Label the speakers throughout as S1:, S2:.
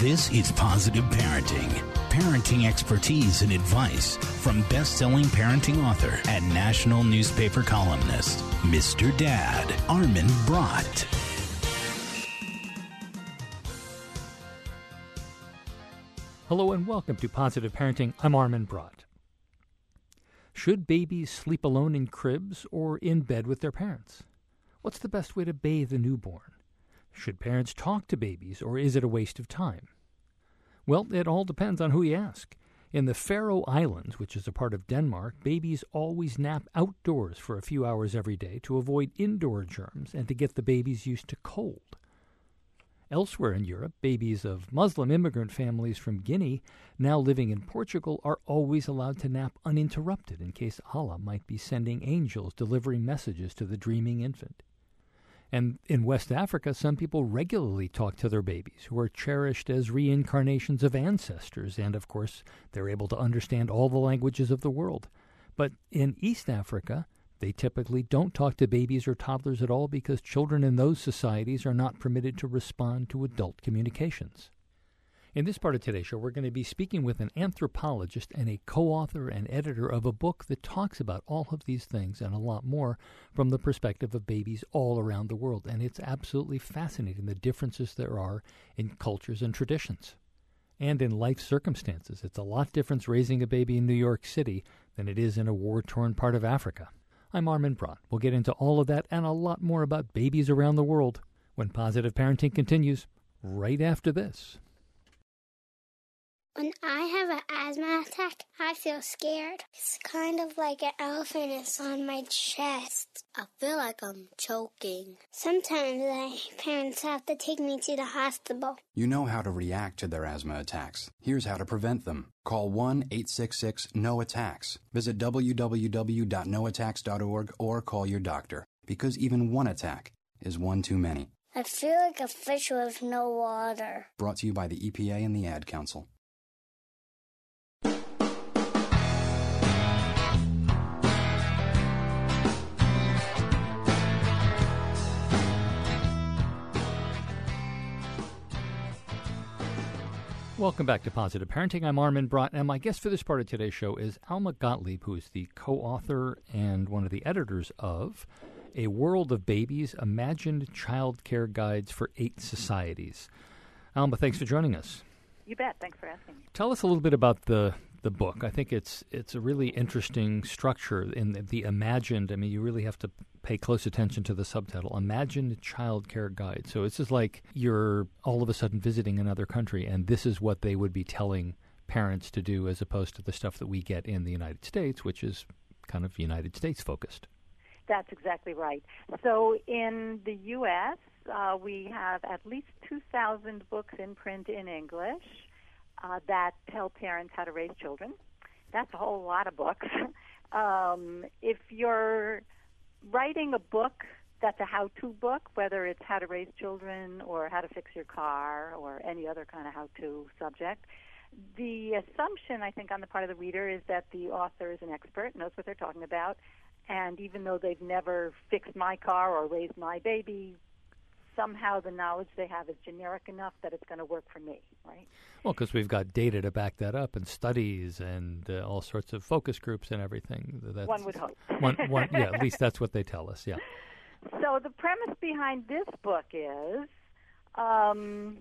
S1: This is Positive Parenting. Parenting expertise and advice from best-selling parenting author and national newspaper columnist, Mr. Dad, Armin Brott.
S2: Hello and welcome to Positive Parenting. I'm Armin Brott. Should babies sleep alone in cribs or in bed with their parents? What's the best way to bathe a newborn? Should parents talk to babies or is it a waste of time? Well, it all depends on who you ask. In the Faroe Islands, which is a part of Denmark, babies always nap outdoors for a few hours every day to avoid indoor germs and to get the babies used to cold. Elsewhere in Europe, babies of Muslim immigrant families from Guinea, now living in Portugal, are always allowed to nap uninterrupted in case Allah might be sending angels delivering messages to the dreaming infant. And in West Africa, some people regularly talk to their babies, who are cherished as reincarnations of ancestors, and of course, they're able to understand all the languages of the world. But in East Africa, they typically don't talk to babies or toddlers at all because children in those societies are not permitted to respond to adult communications. In this part of today's show, we're going to be speaking with an anthropologist and a co author and editor of a book that talks about all of these things and a lot more from the perspective of babies all around the world. And it's absolutely fascinating the differences there are in cultures and traditions and in life circumstances. It's a lot different raising a baby in New York City than it is in a war torn part of Africa. I'm Armin Brott. We'll get into all of that and a lot more about babies around the world when Positive Parenting continues right after this.
S3: When I have an asthma attack, I feel scared. It's kind of like an elephant is on my chest.
S4: I feel like I'm choking.
S3: Sometimes my parents have to take me to the hospital.
S5: You know how to react to their asthma attacks. Here's how to prevent them. Call 1 866 NO ATTACKS. Visit www.noattacks.org or call your doctor because even one attack is one too many.
S3: I feel like a fish with no water.
S5: Brought to you by the EPA and the Ad Council.
S2: Welcome back to Positive Parenting. I'm Armin Brott, and my guest for this part of today's show is Alma Gottlieb, who is the co author and one of the editors of A World of Babies Imagined Child Care Guides for Eight Societies. Alma, thanks for joining us.
S6: You bet. Thanks for asking me.
S2: Tell us a little bit about the the book. I think it's it's a really interesting structure in the, the, imagined. I mean, you really have to pay close attention to the subtitle, "Imagined Child Care Guide." So it's just like you're all of a sudden visiting another country, and this is what they would be telling parents to do, as opposed to the stuff that we get in the United States, which is kind of United States focused.
S6: That's exactly right. So in the U.S., uh, we have at least 2,000 books in print in English uh, that tell parents how to raise children. That's a whole lot of books. um, if you're writing a book that's a how-to book, whether it's how to raise children or how to fix your car or any other kind of how-to subject, the assumption I think on the part of the reader is that the author is an expert, knows what they're talking about, and even though they've never fixed my car or raised my baby, somehow the knowledge they have is generic enough that it's going to work for me, right?
S2: Well, because we've got data to back that up and studies and uh, all sorts of focus groups and everything.
S6: That's, one would hope.
S2: one, one, yeah, at least that's what they tell us, yeah.
S6: So the premise behind this book is um,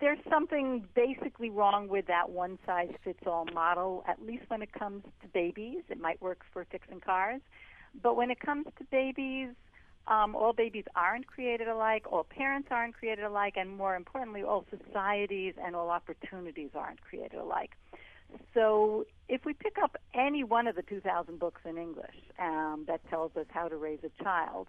S6: there's something basically wrong with that one size fits all model, at least when it comes to babies. It might work for fixing cars. But when it comes to babies, um, all babies aren't created alike, all parents aren't created alike, and more importantly, all societies and all opportunities aren't created alike. So, if we pick up any one of the 2,000 books in English um, that tells us how to raise a child,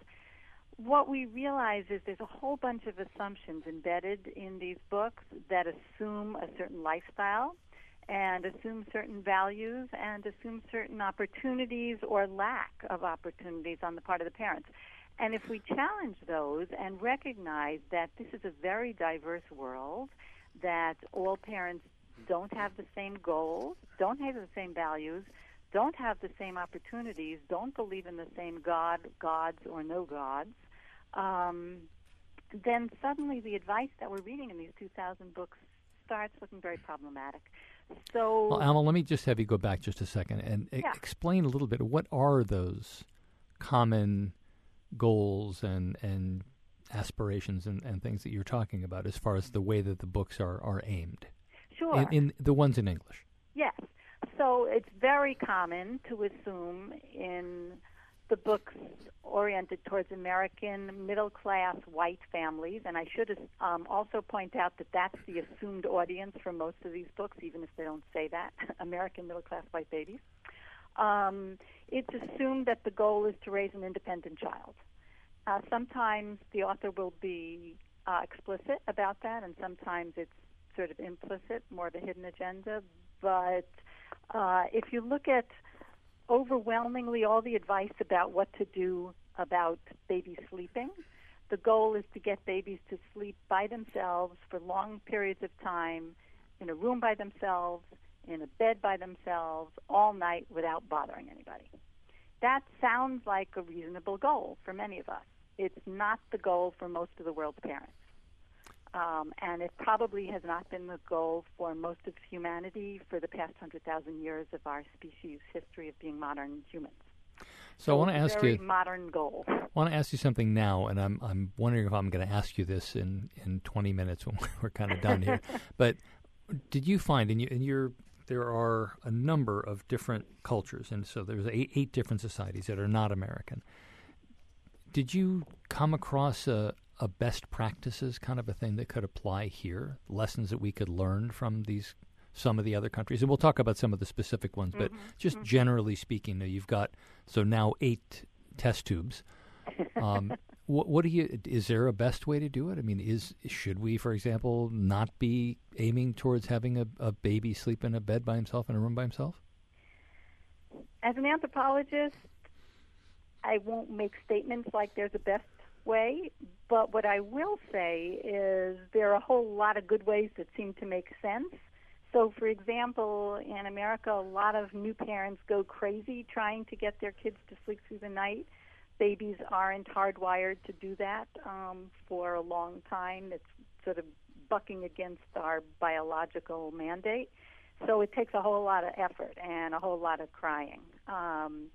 S6: what we realize is there's a whole bunch of assumptions embedded in these books that assume a certain lifestyle and assume certain values and assume certain opportunities or lack of opportunities on the part of the parents. And if we challenge those and recognize that this is a very diverse world, that all parents don't have the same goals, don't have the same values, don't have the same opportunities, don't believe in the same God, gods, or no gods, um, then suddenly the advice that we're reading in these 2,000 books starts looking very problematic. So,
S2: well, Alma, let me just have you go back just a second and
S6: yeah.
S2: explain a little bit. What are those common goals and and aspirations and, and things that you're talking about as far as the way that the books are, are aimed?
S6: Sure.
S2: In, in the ones in English.
S6: Yes. So it's very common to assume in the books oriented towards American middle class white families, and I should um, also point out that that's the assumed audience for most of these books, even if they don't say that American middle class white babies. Um, it's assumed that the goal is to raise an independent child. Uh, sometimes the author will be uh, explicit about that, and sometimes it's sort of implicit, more of a hidden agenda. But uh, if you look at overwhelmingly all the advice about what to do about baby sleeping, the goal is to get babies to sleep by themselves for long periods of time in a room by themselves, in a bed by themselves, all night without bothering anybody. That sounds like a reasonable goal for many of us. It's not the goal for most of the world's parents. Um, and it probably has not been the goal for most of humanity for the past 100,000 years of our species' history of being modern humans.
S2: So, so I want to ask
S6: you modern goal.
S2: I want to ask you something now, and I'm I'm wondering if I'm going to ask you this in, in 20 minutes when we're kind of done here. but did you find in, you, in your there are a number of different cultures, and so there's eight, eight different societies that are not American. Did you come across a, a best practices kind of a thing that could apply here? Lessons that we could learn from these some of the other countries, and we'll talk about some of the specific ones. But
S6: mm-hmm.
S2: just
S6: mm-hmm.
S2: generally speaking, you've got so now eight test tubes. Um, what, what do you? Is there a best way to do it? I mean, is should we, for example, not be aiming towards having a, a baby sleep in a bed by himself in a room by himself?
S6: As an anthropologist, I won't make statements like there's a best way, but what I will say is there are a whole lot of good ways that seem to make sense. So, for example, in America, a lot of new parents go crazy trying to get their kids to sleep through the night. Babies aren't hardwired to do that um, for a long time. It's sort of bucking against our biological mandate. So it takes a whole lot of effort and a whole lot of crying. Um,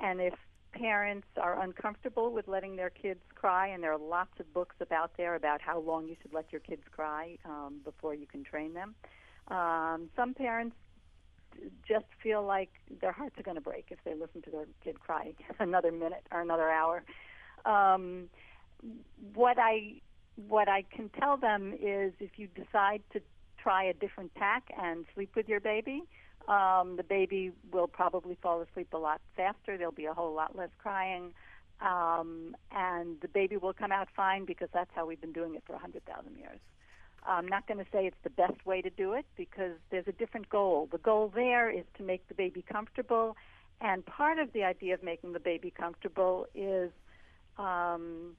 S6: and if parents are uncomfortable with letting their kids cry, and there are lots of books about there about how long you should let your kids cry um, before you can train them. Um, some parents just feel like their hearts are going to break if they listen to their kid cry another minute or another hour. Um, what I what I can tell them is if you decide to try a different tack and sleep with your baby, um, the baby will probably fall asleep a lot faster. There'll be a whole lot less crying. Um, and the baby will come out fine because that's how we've been doing it for 100,000 years. I'm not going to say it's the best way to do it because there's a different goal. The goal there is to make the baby comfortable, and part of the idea of making the baby comfortable is um,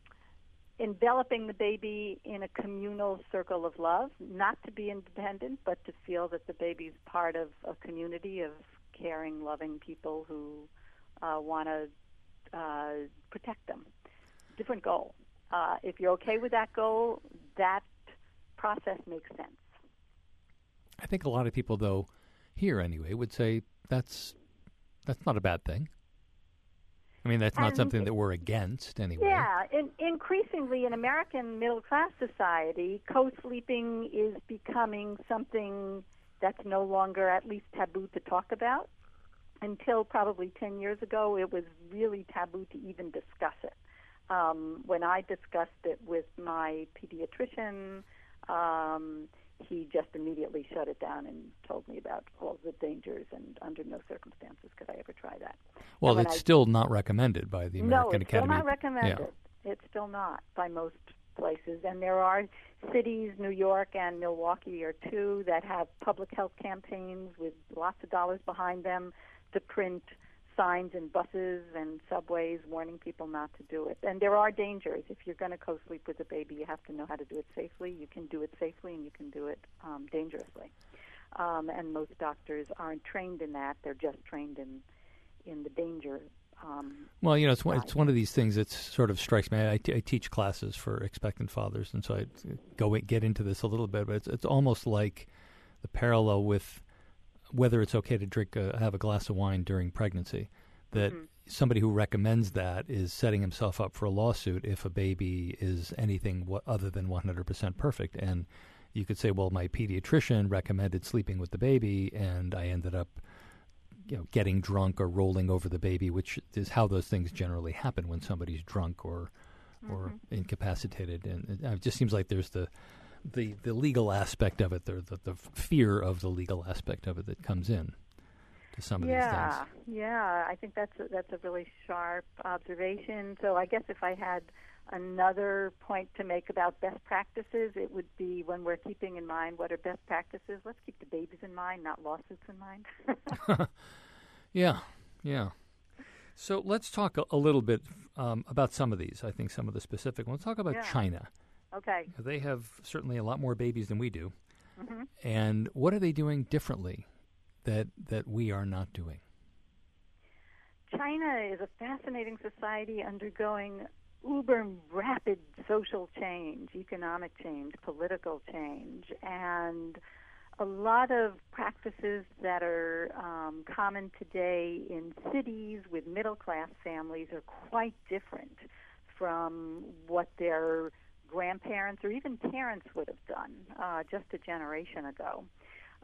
S6: enveloping the baby in a communal circle of love, not to be independent, but to feel that the baby's part of a community of caring, loving people who uh, want to uh, protect them. Different goal. Uh, if you're okay with that goal, that process makes sense.
S2: I think a lot of people, though, here anyway, would say that's that's not a bad thing. I mean, that's not
S6: and
S2: something that we're against anyway.
S6: Yeah, in, increasingly in American middle class society, co sleeping is becoming something that's no longer at least taboo to talk about. Until probably 10 years ago, it was really taboo to even discuss it. Um, when I discussed it with my pediatrician, um, he just immediately shut it down and told me about all the dangers and under no circumstances could I ever try that.
S2: Well, it's I, still not recommended by the American
S6: no, it's
S2: Academy.
S6: still not recommended. Yeah. It's still not by most places, and there are cities, New York and Milwaukee are two that have public health campaigns with lots of dollars behind them to print signs in buses and subways warning people not to do it. And there are dangers. If you're going to co-sleep with a baby, you have to know how to do it safely. You can do it safely, and you can do it um, dangerously. Um, and most doctors aren't trained in that. They're just trained in in the danger Um,
S2: well, you know, it's one, it's one of these things that sort of strikes me. I, t- I teach classes for expectant fathers, and so I go get into this a little bit. But it's it's almost like the parallel with whether it's okay to drink a, have a glass of wine during pregnancy. That
S6: mm-hmm.
S2: somebody who recommends that is setting himself up for a lawsuit if a baby is anything other than 100% perfect. And you could say, well, my pediatrician recommended sleeping with the baby, and I ended up you know, getting drunk or rolling over the baby, which is how those things generally happen when somebody's drunk or or mm-hmm. incapacitated. And it, it, just seems like there's the the, the legal aspect of it, the, the, the fear of the legal aspect of it that comes in to some
S6: yeah,
S2: of these things.
S6: Yeah, I think that's a, that's a really sharp observation. So I guess if I had another point to make about best practices, it would be when we're keeping in mind what are best practices, let's keep the babies in mind, not lawsuits in mind.
S2: yeah, yeah. So let's talk a, a little bit um, about some of these. I think some of the specific ones. Let's talk about
S6: yeah.
S2: China.
S6: Okay.
S2: They have certainly a lot more babies than we do.
S6: Mm-hmm.
S2: And what are they doing differently that that we are not doing?
S6: China is a fascinating society undergoing uber rapid social change, economic change, political change, and a lot of practices that are um, common today in cities with middle class families are quite different from what their grandparents or even parents would have done uh, just a generation ago.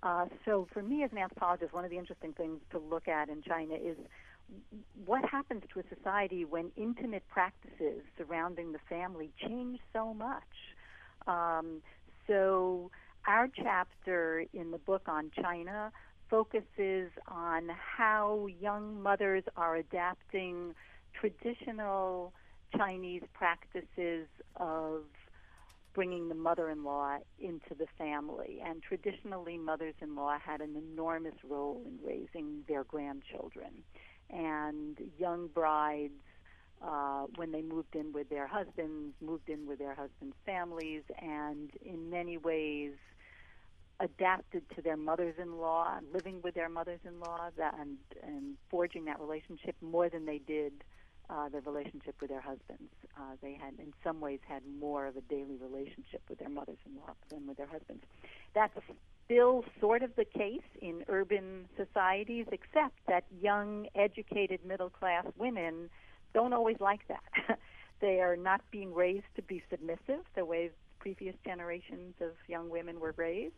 S6: Uh, so, for me as an anthropologist, one of the interesting things to look at in China is what happens to a society when intimate practices surrounding the family change so much. Um, so, our chapter in the book on China focuses on how young mothers are adapting traditional Chinese practices of bringing the mother-in-law into the family. And traditionally, mothers-in-law had an enormous role in raising their grandchildren. And young brides, uh, when they moved in with their husbands, moved in with their husbands' families, and in many ways adapted to their mothers-in-law, living with their mothers-in-law, and, and forging that relationship more than they did uh, the relationship with their husbands. Uh, they had, in some ways, had more of a daily relationship with their mothers-in-law than with their husbands. That's still sort of the case in urban societies, except that young, educated, middle-class women don't always like that. they are not being raised to be submissive the way previous generations of young women were raised.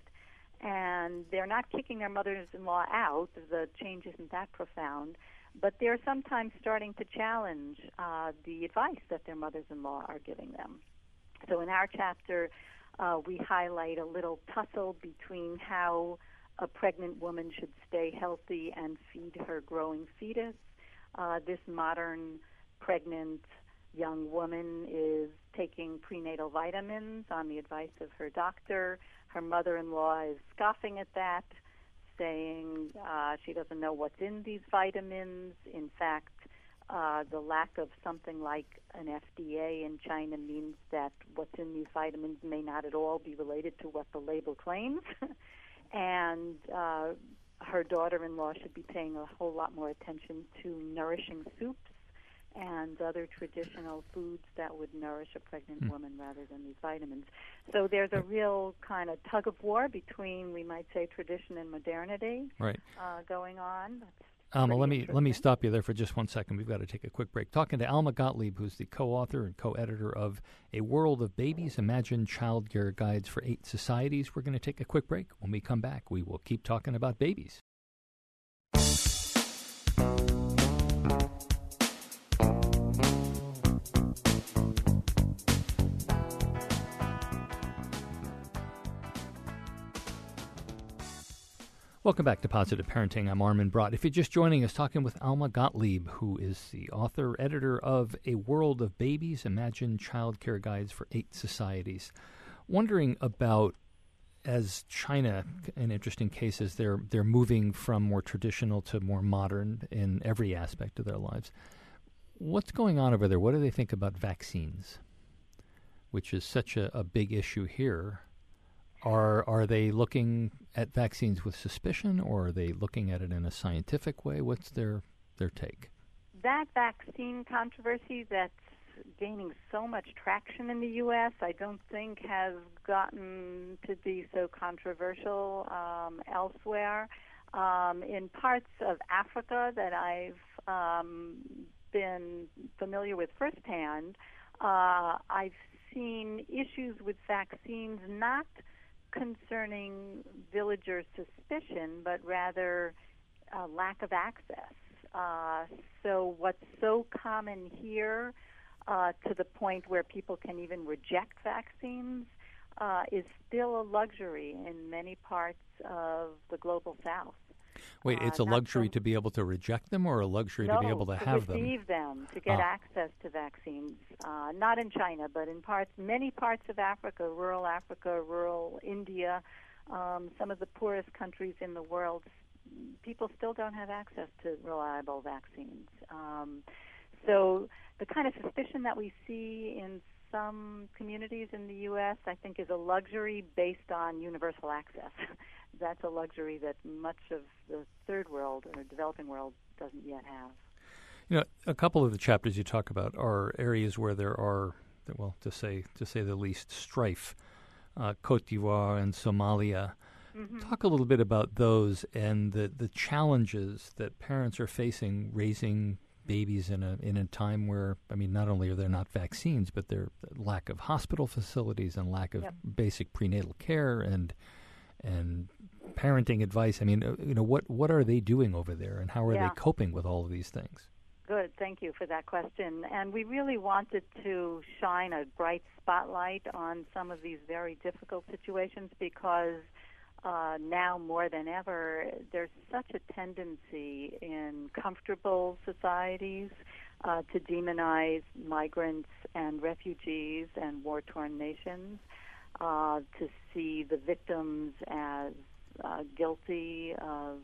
S6: And they're not kicking their mothers in law out. The change isn't that profound but they're sometimes starting to challenge uh, the advice that their mothers-in-law are giving them. So in our chapter, uh, we highlight a little tussle between how a pregnant woman should stay healthy and feed her growing fetus. Uh, this modern pregnant young woman is taking prenatal vitamins on the advice of her doctor. Her mother in law is scoffing at that saying uh, she doesn't know what's in these vitamins. In fact, uh, the lack of something like an FDA in China means that what's in these vitamins may not at all be related to what the label claims. and uh, her daughter in law should be paying a whole lot more attention to nourishing soups and other traditional foods that would nourish a pregnant mm. woman rather than these vitamins. So there's a real kind of tug of war between, we might say, tradition and modernity
S2: right.
S6: uh, going on.
S2: Alma, let me let me stop you there for just one second. We've got to take a quick break. Talking to Alma Gottlieb, who's the co-author and co-editor of "A World of Babies: Imagine Childcare Guides for Eight Societies." We're going to take a quick break. When we come back, we will keep talking about babies. Welcome back to Positive Parenting. I'm Armin Brott. If you're just joining us, talking with Alma Gottlieb, who is the author, editor of A World of Babies Imagine Child Care Guides for Eight Societies. Wondering about as China, an interesting cases, they're they're moving from more traditional to more modern in every aspect of their lives. What's going on over there? What do they think about vaccines, which is such a, a big issue here? Are are they looking at vaccines with suspicion, or are they looking at it in a scientific way? What's their their take?
S6: that vaccine controversy that's gaining so much traction in the U.S., I don't think has gotten to be so controversial um, elsewhere. Um, in parts of Africa that I've um, been familiar with firsthand, uh, I've seen issues with vaccines not concerning villager suspicion, but rather uh, lack of access. Uh, so, what's so common here uh, to the point where people can even reject vaccines uh, is still a luxury in many parts of the global south.
S2: Wait, it's a uh, luxury to be able to reject them, or a luxury
S6: no,
S2: to be able to,
S6: to
S2: have
S6: them?
S2: to
S6: receive them, to get
S2: ah.
S6: access to vaccines. Uh, not in China, but in parts, many parts of Africa, rural Africa, rural India, um, some of the poorest countries in the world. People still don't have access to reliable vaccines. Um, so the kind of suspicion that we see in some communities in the U.S., I think, is a luxury based on universal access. That's a luxury that much of the third world or developing world doesn't yet have.
S2: You know, a couple of the chapters you talk about are areas where there are, well, to say to say the least, strife. Uh, Cote d'Ivoire and Somalia. Mm-hmm. Talk a little bit about those and the, the challenges that parents are facing raising babies in a in a time where I mean not only are there not vaccines but there lack of hospital facilities and lack of
S6: yep.
S2: basic prenatal care and and parenting advice. I mean, uh, you know, what what are they doing over there, and how are
S6: yeah.
S2: they coping with all of these things?
S6: Good, thank you for that question. And we really wanted to shine a bright spotlight on some of these very difficult situations because uh, now more than ever, there's such a tendency in comfortable societies uh, to demonize migrants and refugees and war torn nations, uh, to see the victims as uh, guilty of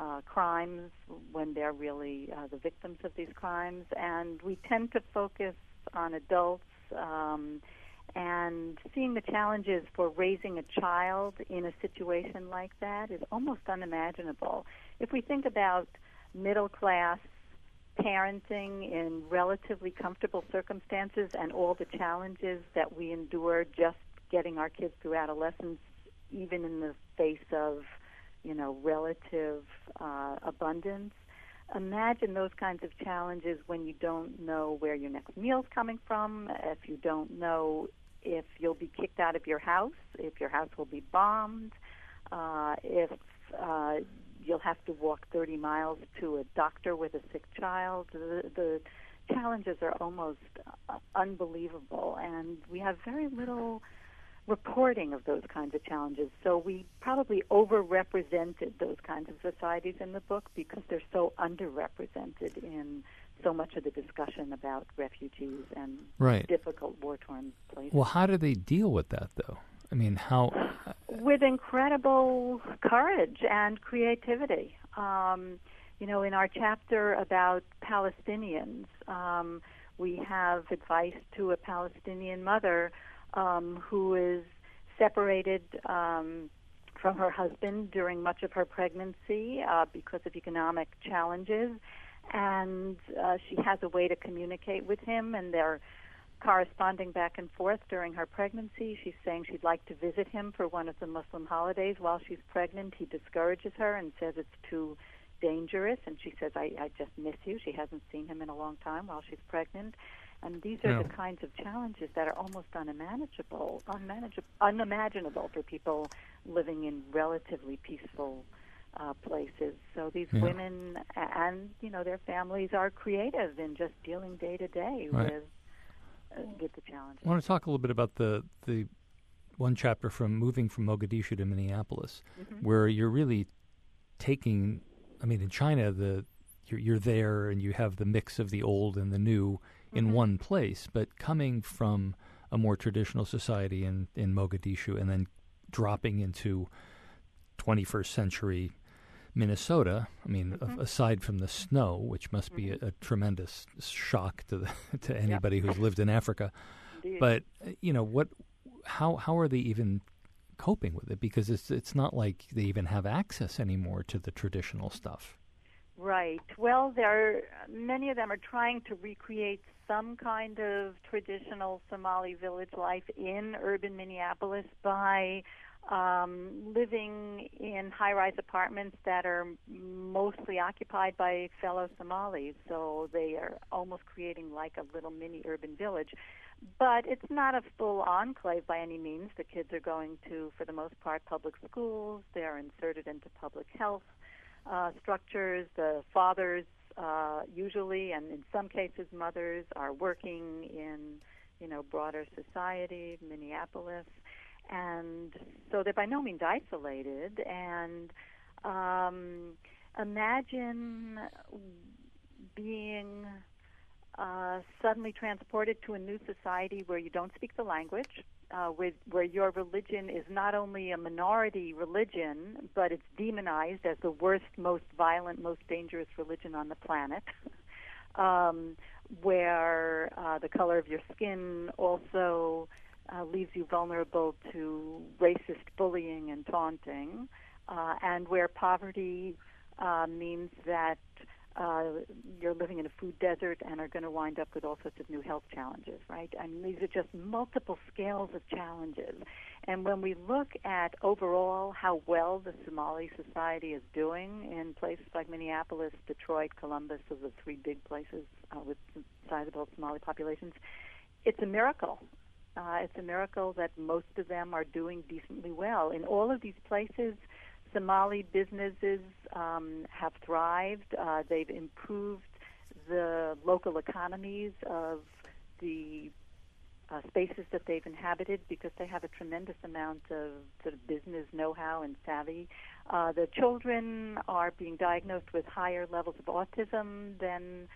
S6: uh, crimes when they're really uh, the victims of these crimes. And we tend to focus on adults. Um, and seeing the challenges for raising a child in a situation like that is almost unimaginable. If we think about middle class parenting in relatively comfortable circumstances and all the challenges that we endure just getting our kids through adolescence, even in the face of, you know, relative uh, abundance. Imagine those kinds of challenges when you don't know where your next meal's coming from, if you don't know if you'll be kicked out of your house, if your house will be bombed, uh, if uh, you'll have to walk 30 miles to a doctor with a sick child. The, the challenges are almost uh, unbelievable, and we have very little reporting of those kinds of challenges. So we probably overrepresented those kinds of societies in the book because they're so underrepresented in so much of the discussion about refugees and
S2: right.
S6: difficult war-torn places.
S2: Well, how do they deal with that, though? I mean, how?
S6: With incredible courage and creativity. Um, you know, in our chapter about Palestinians, um, we have advice to a Palestinian mother um, who is separated um, from her husband during much of her pregnancy uh, because of economic challenges and uh, she has a way to communicate with him, and they're corresponding back and forth during her pregnancy. She's saying she'd like to visit him for one of the Muslim holidays while she's pregnant. He discourages her and says it's too dangerous, and she says, I, I just miss you. She hasn't seen him in a long time while she's pregnant. And these are yeah. the kinds of challenges that are almost unmanageable, unmanageable, unimaginable for people living in relatively peaceful uh, places. So these yeah. women and you know their families are creative in just dealing day to day with uh, with the challenges.
S2: I want to talk a little bit about the the one chapter from moving from Mogadishu to Minneapolis, mm-hmm. where you're really taking. I mean, in China, the you're, you're there and you have the mix of the old and the new in mm-hmm. one place, but coming from a more traditional society in in Mogadishu and then dropping into 21st century Minnesota, I mean, mm-hmm. a- aside from the snow, which must be a, a tremendous shock to the, to anybody yep. who's lived in Africa,
S6: Indeed.
S2: but you know what? How how are they even coping with it? Because it's it's not like they even have access anymore to the traditional stuff.
S6: Right. Well, there are, many of them are trying to recreate some kind of traditional Somali village life in urban Minneapolis by um, living in high-rise apartments that are mostly occupied by fellow Somalis. So they are almost creating like a little mini urban village. But it's not a full enclave by any means. The kids are going to, for the most part, public schools. They're inserted into public health uh, structures. The fathers, uh, usually, and in some cases, mothers, are working in, you know, broader society, Minneapolis and so they're by no means isolated. And um, imagine being uh, suddenly transported to a new society where you don't speak the language, uh, with, where your religion is not only a minority religion, but it's demonized as the worst, most violent, most dangerous religion on the planet. um, where uh, the color of your skin also uh, leaves you vulnerable to racist bullying and taunting, uh, and where poverty uh, means that uh, you're living in a food desert and are going to wind up with all sorts of new health challenges, right? I mean, these are just multiple scales of challenges. And when we look at overall how well the Somali society is doing in places like Minneapolis, Detroit, Columbus, those are the three big places uh, with sizable Somali populations, it's a miracle. Uh, it's a miracle that most of them are doing decently well. In all of these places, Somali businesses um, have thrived. Uh, they've improved the local economies of the uh, spaces that they've inhabited because they have a tremendous amount of sort of business know-how and savvy. Uh, the children are being diagnosed with higher levels of autism than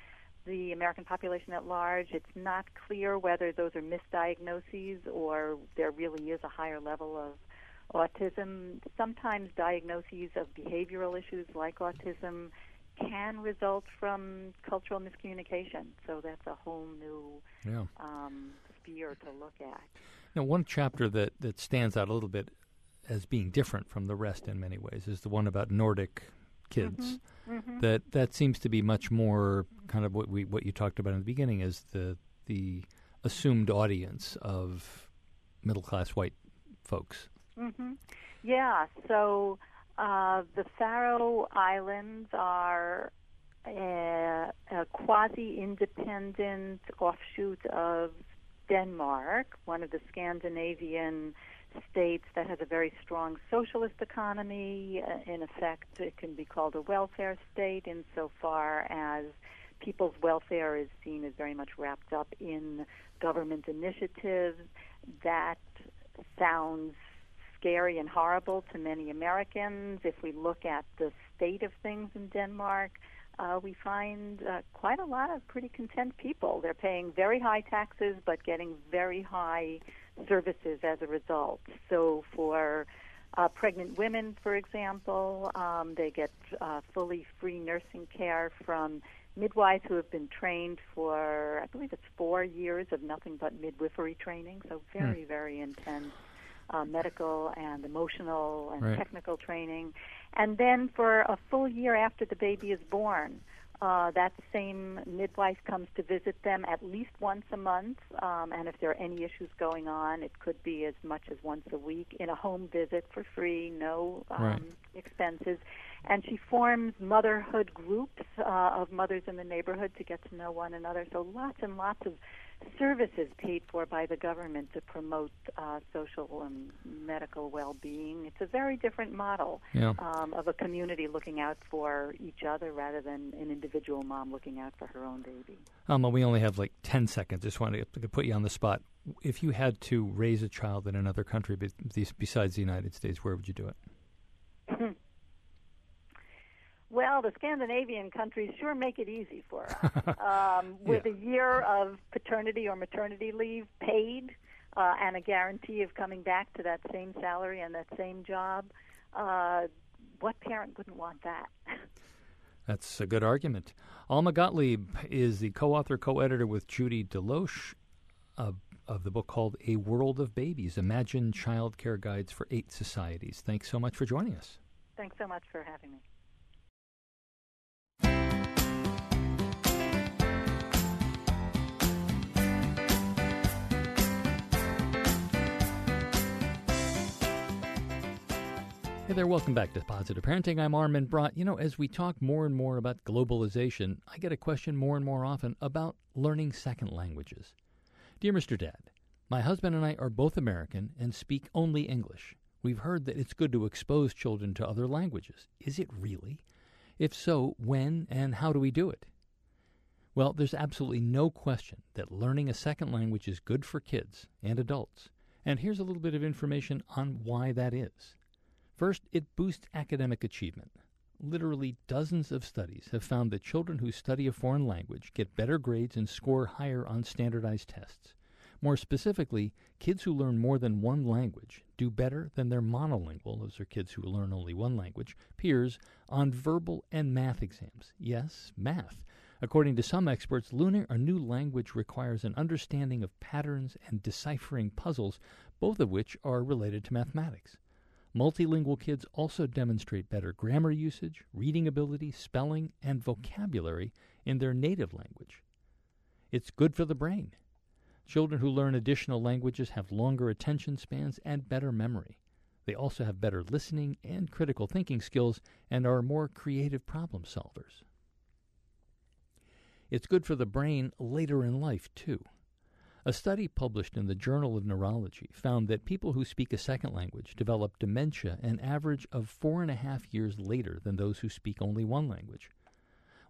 S6: the American population at large. It's not clear whether those are misdiagnoses or there really is a higher level of autism. Sometimes diagnoses of behavioral issues like autism can result from cultural miscommunication. So that's a whole new yeah. um, sphere to look at.
S2: Now, one chapter that, that stands out a little bit as being different from the rest in many ways is the one about Nordic kids. Mm-hmm. Mm-hmm. That that seems to be much more kind of what we what you talked about in the beginning is the the assumed audience of middle class white folks.
S6: Mm-hmm. Yeah. So uh, the Faroe Islands are a, a quasi independent offshoot of Denmark, one of the Scandinavian states that has a very strong socialist economy. Uh, in effect, it can be called a welfare state insofar as people's welfare is seen as very much wrapped up in government initiatives. That sounds scary and horrible to many Americans. If we look at the state of things in Denmark, uh, we find uh, quite a lot of pretty content people. They're paying very high taxes but getting very high services as a result. So for uh, pregnant women, for example, um, they get uh, fully free nursing care from midwives who have been trained for, I believe it's four years of nothing but midwifery training. So very, hmm. very intense. Uh, medical and emotional and right. technical training. And then for a full year after the baby is born, uh, that same midwife comes to visit them at least once a month, um, and if there are any issues going on, it could be as much as once a week in a home visit for free, no um, right. expenses. And she forms motherhood groups uh, of mothers in the neighborhood to get to know one another. So lots and lots of services paid for by the government to promote uh, social and medical well-being. It's a very different model yeah. um, of a community looking out for each other rather than an individual mom looking out for her own baby.
S2: Alma, we only have like 10 seconds. Just wanted to put you on the spot. If you had to raise a child in another country besides the United States, where would you do it?
S6: Well, the Scandinavian countries sure make it easy for us. Um, with yeah. a year of paternity or maternity leave paid uh, and a guarantee of coming back to that same salary and that same job, uh, what parent wouldn't want that?
S2: That's a good argument. Alma Gottlieb is the co author, co editor with Judy DeLoache of, of the book called A World of Babies Imagine Child Care Guides for Eight Societies. Thanks so much for joining us.
S6: Thanks so much for having me.
S2: Hey there, welcome back to Positive Parenting. I'm Armin Brott. You know, as we talk more and more about globalization, I get a question more and more often about learning second languages. Dear Mr. Dad, my husband and I are both American and speak only English. We've heard that it's good to expose children to other languages. Is it really? If so, when and how do we do it? Well, there's absolutely no question that learning a second language is good for kids and adults. And here's a little bit of information on why that is. First, it boosts academic achievement. Literally dozens of studies have found that children who study a foreign language get better grades and score higher on standardized tests. More specifically, kids who learn more than one language do better than their monolingual, those are kids who learn only one language, peers on verbal and math exams. Yes, math. According to some experts, learning a new language requires an understanding of patterns and deciphering puzzles, both of which are related to mathematics. Multilingual kids also demonstrate better grammar usage, reading ability, spelling, and vocabulary in their native language. It's good for the brain. Children who learn additional languages have longer attention spans and better memory. They also have better listening and critical thinking skills and are more creative problem solvers. It's good for the brain later in life, too. A study published in the Journal of Neurology found that people who speak a second language develop dementia an average of four and a half years later than those who speak only one language.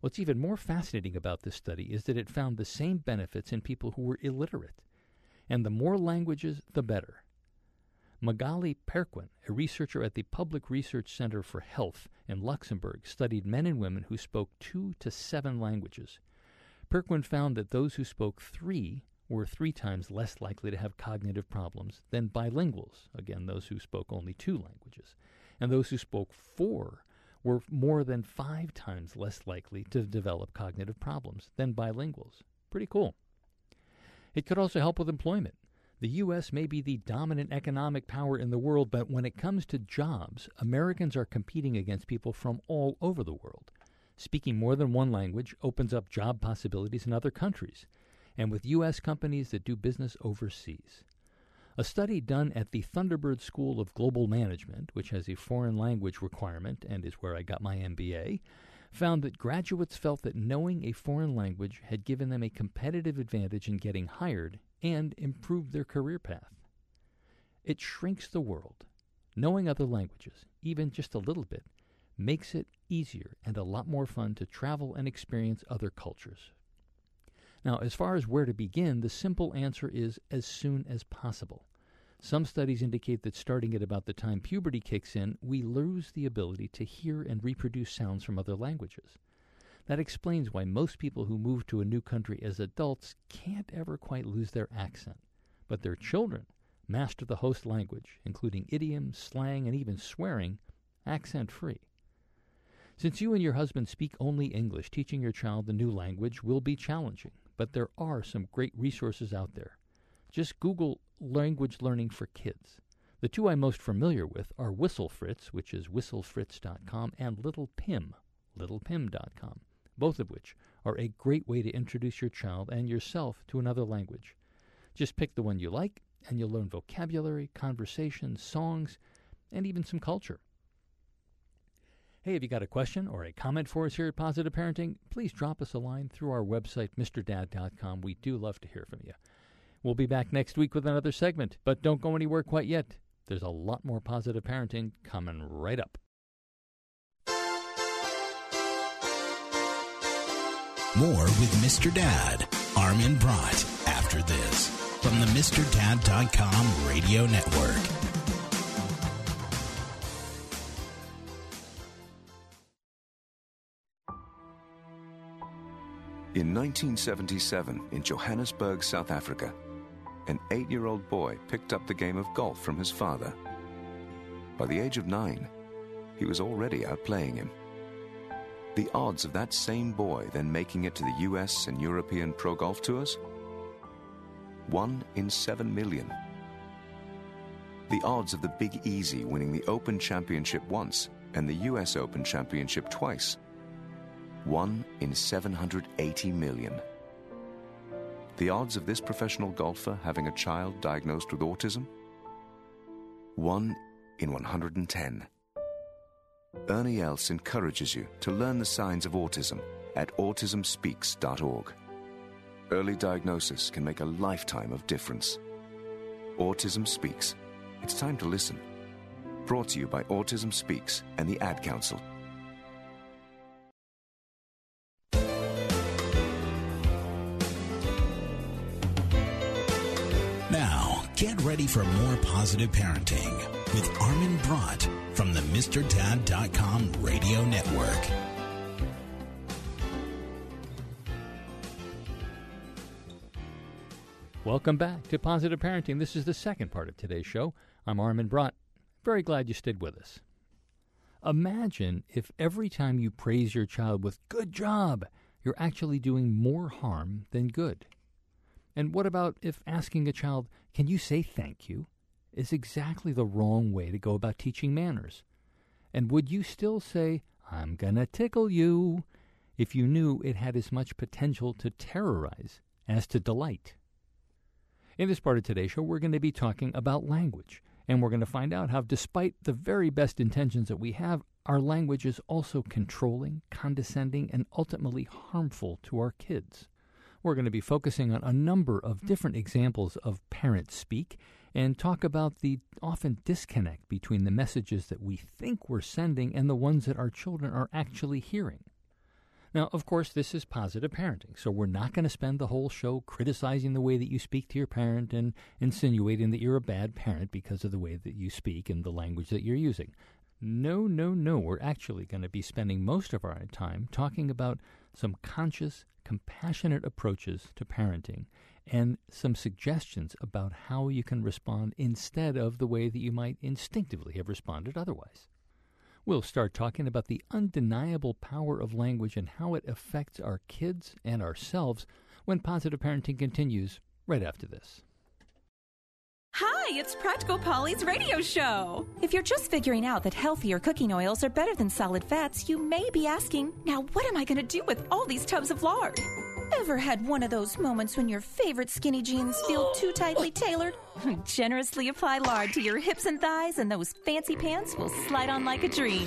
S2: What's even more fascinating about this study is that it found the same benefits in people who were illiterate. And the more languages, the better. Magali Perquin, a researcher at the Public Research Center for Health in Luxembourg, studied men and women who spoke two to seven languages. Perquin found that those who spoke three were three times less likely to have cognitive problems than bilinguals, again, those who spoke only two languages. And those who spoke four were more than five times less likely to develop cognitive problems than bilinguals. Pretty cool. It could also help with employment. The U.S. may be the dominant economic power in the world, but when it comes to jobs, Americans are competing against people from all over the world. Speaking more than one language opens up job possibilities in other countries and with U.S. companies that do business overseas. A study done at the Thunderbird School of Global Management, which has a foreign language requirement and is where I got my MBA, found that graduates felt that knowing a foreign language had given them a competitive advantage in getting hired and improved their career path. It shrinks the world. Knowing other languages, even just a little bit, makes it easier and a lot more fun to travel and experience other cultures. Now, as far as where to begin, the simple answer is as soon as possible. Some studies indicate that starting at about the time puberty kicks in, we lose the ability to hear and reproduce sounds from other languages. That explains why most people who move to a new country as adults can't ever quite lose their accent, but their children master the host language, including idioms, slang, and even swearing, accent free. Since you and your husband speak only English, teaching your child the new language will be challenging but there are some great resources out there. Just Google language learning for kids. The two I'm most familiar with are WhistleFritz, which is whistlefritz.com, and Little Pim, littlepim.com, both of which are a great way to introduce your child and yourself to another language. Just pick the one you like, and you'll learn vocabulary, conversation, songs, and even some culture. Hey, if you got a question or a comment for us here at Positive Parenting, please drop us a line through our website, MrDad.com. We do love to hear from you. We'll be back next week with another segment, but don't go anywhere quite yet. There's a lot more positive parenting coming right up.
S1: More with Mr. Dad, Armin Brott, after this from the MrDad.com radio network.
S7: In 1977, in Johannesburg, South Africa, an eight year old boy picked up the game of golf from his father. By the age of nine, he was already outplaying him. The odds of that same boy then making it to the US and European Pro Golf Tours? One in seven million. The odds of the Big Easy winning the Open Championship once and the US Open Championship twice 1 in 780 million. The odds of this professional golfer having a child diagnosed with autism? 1 in 110. Ernie Els encourages you to learn the signs of autism at autismspeaks.org. Early diagnosis can make a lifetime of difference. Autism Speaks. It's time to listen. Brought to you by Autism Speaks and the Ad Council.
S1: Get ready for more positive parenting with Armin Brott from the MrDad.com radio network.
S2: Welcome back to Positive Parenting. This is the second part of today's show. I'm Armin Brott. Very glad you stayed with us. Imagine if every time you praise your child with good job, you're actually doing more harm than good. And what about if asking a child, can you say thank you, is exactly the wrong way to go about teaching manners? And would you still say, I'm gonna tickle you, if you knew it had as much potential to terrorize as to delight? In this part of today's show, we're going to be talking about language. And we're going to find out how, despite the very best intentions that we have, our language is also controlling, condescending, and ultimately harmful to our kids. We're going to be focusing on a number of mm. different examples of parent speak and talk about the often disconnect between the messages that we think we're sending and the ones that our children are actually hearing. Now, of course, this is positive parenting, so we're not going to spend the whole show criticizing the way that you speak to your parent and insinuating that you're a bad parent because of the way that you speak and the language that you're using. No, no, no. We're actually going to be spending most of our time talking about some conscious, compassionate approaches to parenting and some suggestions about how you can respond instead of the way that you might instinctively have responded otherwise. We'll start talking about the undeniable power of language and how it affects our kids and ourselves when positive parenting continues right after this.
S8: Hi, it's Practical Polly's radio show. If you're just figuring out that healthier cooking oils are better than solid fats, you may be asking, now what am I going to do with all these tubs of lard? Ever had one of those moments when your favorite skinny jeans feel too tightly tailored? Generously apply lard to your hips and thighs, and those fancy pants will slide on like a dream.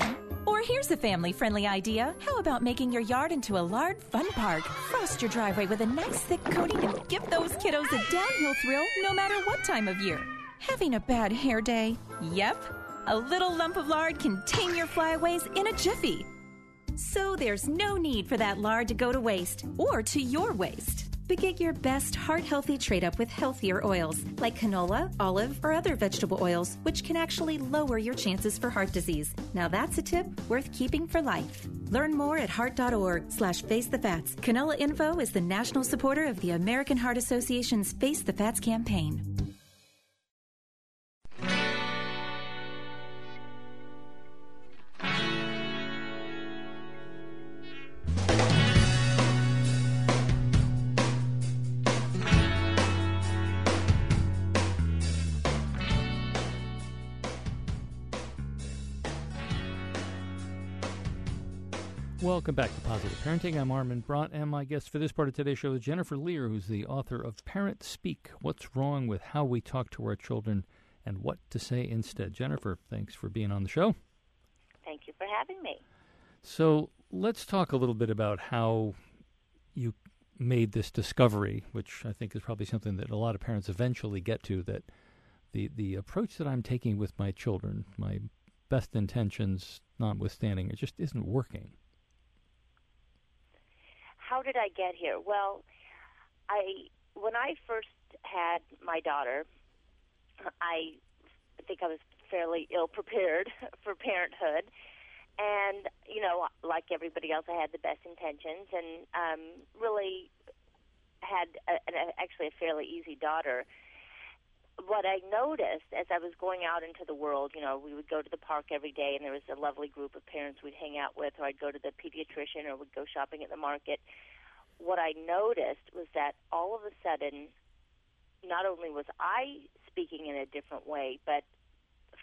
S8: Or here's a family friendly idea. How about making your yard into a lard fun park? Frost your driveway with a nice thick coating and give those kiddos a downhill thrill no matter what time of year. Having a bad hair day? Yep. A little lump of lard can tame your flyaways in a jiffy. So there's no need for that lard to go to waste or to your waste. But get your best heart healthy trade up with healthier oils like canola, olive, or other vegetable oils, which can actually lower your chances for heart disease. Now that's a tip worth keeping for life. Learn more at heart.org slash face the fats. Canola Info is the national supporter of the American Heart Association's Face the Fats campaign.
S2: Welcome back to Positive Parenting. I'm Armin Brott, and my guest for this part of today's show is Jennifer Lehr, who's the author of Parent Speak What's Wrong with How We Talk to Our Children and What to Say Instead. Jennifer, thanks for being on the show.
S9: Thank you for having me.
S2: So, let's talk a little bit about how you made this discovery, which I think is probably something that a lot of parents eventually get to that the, the approach that I'm taking with my children, my best intentions notwithstanding, it just isn't working
S9: how did I get here? Well, I when I first had my daughter, I think I was fairly ill prepared for parenthood. And, you know, like everybody else, I had the best intentions and um, really had a, a, actually a fairly easy daughter what I noticed as I was going out into the world, you know, we would go to the park every day, and there was a lovely group of parents we'd hang out with, or I'd go to the pediatrician, or we'd go shopping at the market. What I noticed was that all of a sudden, not only was I speaking in a different way, but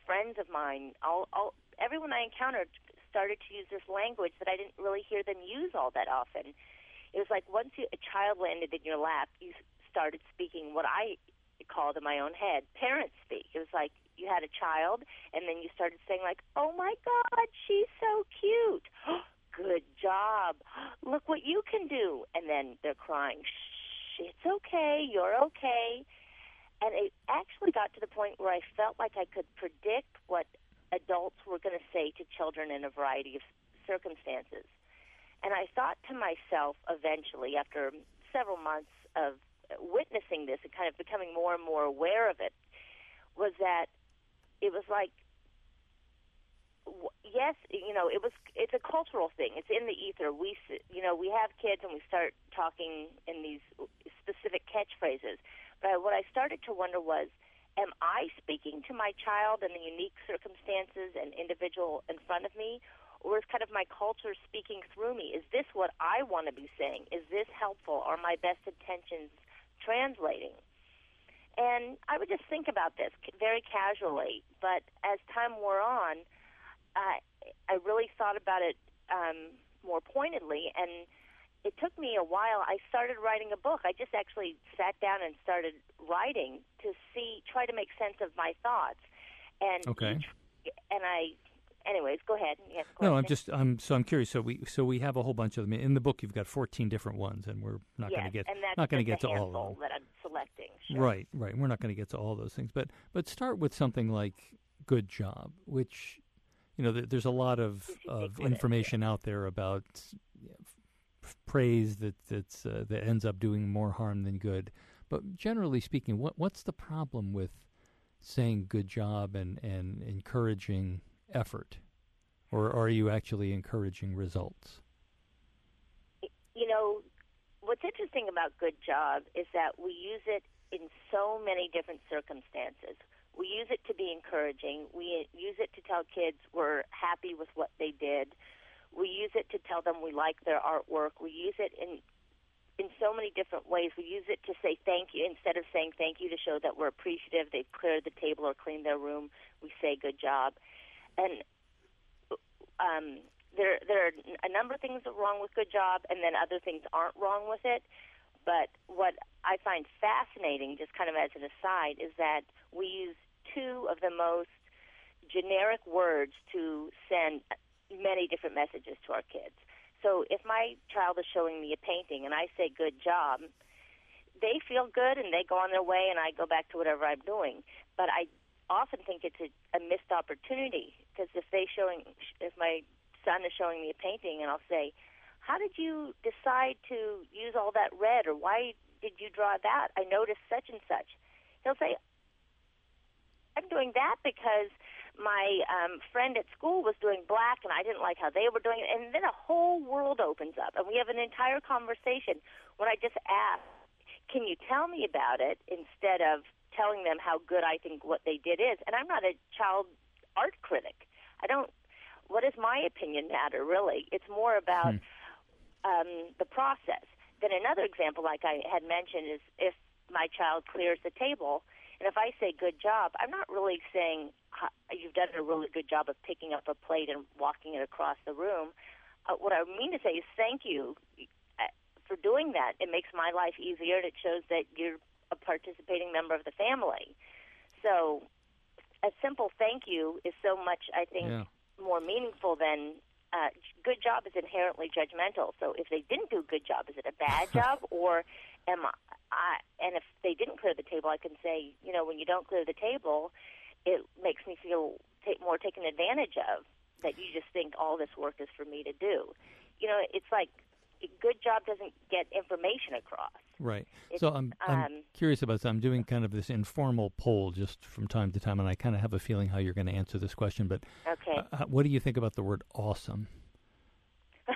S9: friends of mine, all, all everyone I encountered started to use this language that I didn't really hear them use all that often. It was like once you, a child landed in your lap, you started speaking what I called in my own head parent speak. It was like you had a child, and then you started saying like, "Oh my God, she's so cute." Good job. Look what you can do. And then they're crying. Shh, it's okay. You're okay. And it actually got to the point where I felt like I could predict what adults were going to say to children in a variety of circumstances. And I thought to myself eventually, after several months of witnessing this and kind of becoming more and more aware of it, was that it was like yes, you know, it was it's a cultural thing. It's in the ether. We you know, we have kids and we start talking in these specific catchphrases. But what I started to wonder was am I speaking to my child in the unique circumstances and individual in front of me or is kind of my culture speaking through me? Is this what I want to be saying? Is this helpful? Are my best intentions translating? And I would just think about this very casually, but as time wore on, uh, I really thought about it um, more pointedly, and it took me a while. I started writing a book. I just actually sat down and started writing to see, try to make sense of my thoughts, and
S2: okay.
S9: And I anyways, go ahead.
S2: no, I'm just I'm so I'm curious. So we so we have a whole bunch of them in the book. You've got 14 different ones, and we're not
S9: yes,
S2: going to get not going to get
S9: to
S2: all of them.
S9: that I'm selecting. Sure.
S2: Right, right. We're not going to get to all those things, but but start with something like "good job," which you know there's a lot of of information out there about you know, f- praise that that's uh, that ends up doing more harm than good. But generally speaking, what what's the problem with saying "good job" and and encouraging effort, or are you actually encouraging results?
S9: You know, what's interesting about good job is that we use it in so many different circumstances. We use it to be encouraging. We use it to tell kids we're happy with what they did. We use it to tell them we like their artwork. We use it in in so many different ways. We use it to say thank you instead of saying thank you to show that we're appreciative. They've cleared the table or cleaned their room. We say good job, and um, there there are a number of things that are wrong with good job, and then other things aren't wrong with it. But what I find fascinating, just kind of as an aside, is that we use two of the most generic words to send many different messages to our kids. So if my child is showing me a painting and I say good job, they feel good and they go on their way and I go back to whatever I'm doing. But I often think it's a, a missed opportunity because if they showing if my son is showing me a painting and I'll say, "How did you decide to use all that red or why did you draw that? I noticed such and such." He'll say, "I'm doing that because my um, friend at school was doing black and I didn't like how they were doing it." And then a whole world opens up and we have an entire conversation when I just ask, "Can you tell me about it?" instead of telling them how good I think what they did is. And I'm not a child art critic. I don't. What does my opinion matter? Really, it's more about
S2: Hmm.
S9: um, the process. Then another example, like I had mentioned, is if my child clears the table, and if I say "good job," I'm not really saying you've done a really good job of picking up a plate and walking it across the room. Uh, what I mean to say is thank you uh, for doing that. It makes my life easier, and it shows that you're a participating member of the family. So, a simple thank you is so much, I think,
S2: Yeah.
S9: more meaningful than uh, good job is inherently judgmental. So, if they didn't do a good job, is it a bad job, or am I, I? And if they didn't clear the table, I can say, you know, when you don't clear the table, it makes me feel ta- more taken advantage of. That you just think all this work is for me to do. You know, it's like a good job doesn't get information across.
S2: Right.
S9: It's,
S2: so I'm I'm
S9: um,
S2: curious about this. I'm doing kind of this informal poll just from time to time, and I kind of have a feeling how you're going to answer this question. But
S9: Okay.
S2: uh, what do you think about the word awesome?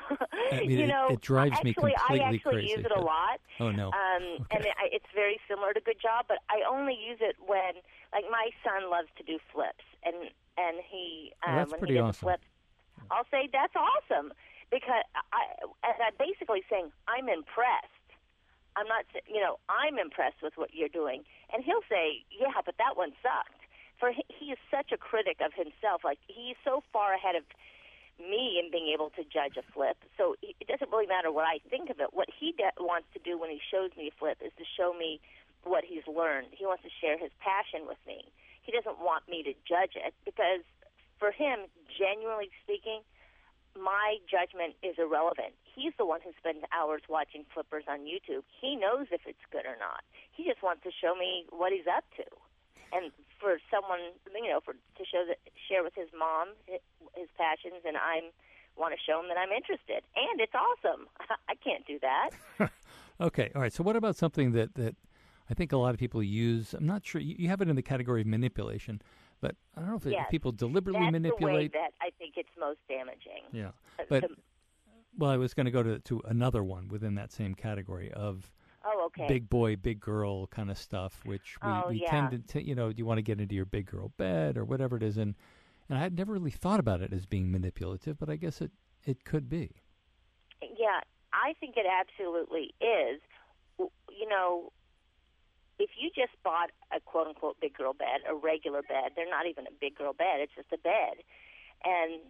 S2: I mean,
S9: you
S2: it-
S9: know,
S2: it drives me
S9: actually,
S2: completely
S9: I actually
S2: crazy,
S9: use it a lot.
S2: Oh, no.
S9: Um, And it, I, it's very similar to Good Job, but I only use it when, like, my son loves to do flips, and and he um,
S2: that's
S9: when
S2: pretty
S9: he does
S2: awesome.
S9: a flip, I'll say that's awesome because I and I'm basically saying I'm impressed. I'm not, you know, I'm impressed with what you're doing, and he'll say, yeah, but that one sucked. For he, is such a critic of himself, like he's so far ahead of me in being able to judge a flip. So it it doesn't really matter what I think of it. What he de- wants to do when he shows me a flip is to show me what he's learned. He wants to share his passion with me. he doesn't want me to judge it because for him, genuinely speaking, my judgment is irrelevant. He's the one who spends hours watching flippers on YouTube. He knows if it's good or not. He just wants to show me what he's up to. And for someone, you know, for to show that share with his mom his passions, and I'm want to show him that I'm interested, and it's awesome. I can't do that.
S2: okay, all right. So what about something that that I think a lot of people use? I'm not sure. You, you have it in the category of manipulation. But I don't know if,
S9: yes,
S2: it, people deliberately
S9: that's
S2: manipulate.
S9: The way that I think it's most damaging.
S2: Yeah,
S9: uh,
S2: but
S9: the,
S2: well, I was going to go to to another one within that same category of
S9: oh, okay.
S2: big boy, big girl kind of stuff, which we,
S9: oh,
S2: we
S9: yeah.
S2: tend to, t- you know, do you want to get into your big girl bed or whatever it is, and and I had never really thought about it as being manipulative, but I guess it it could be.
S9: Yeah, I think it absolutely is. You know, if you just bought a quote unquote big girl bed, a regular bed, they're not even a big girl bed, it's just a bed, and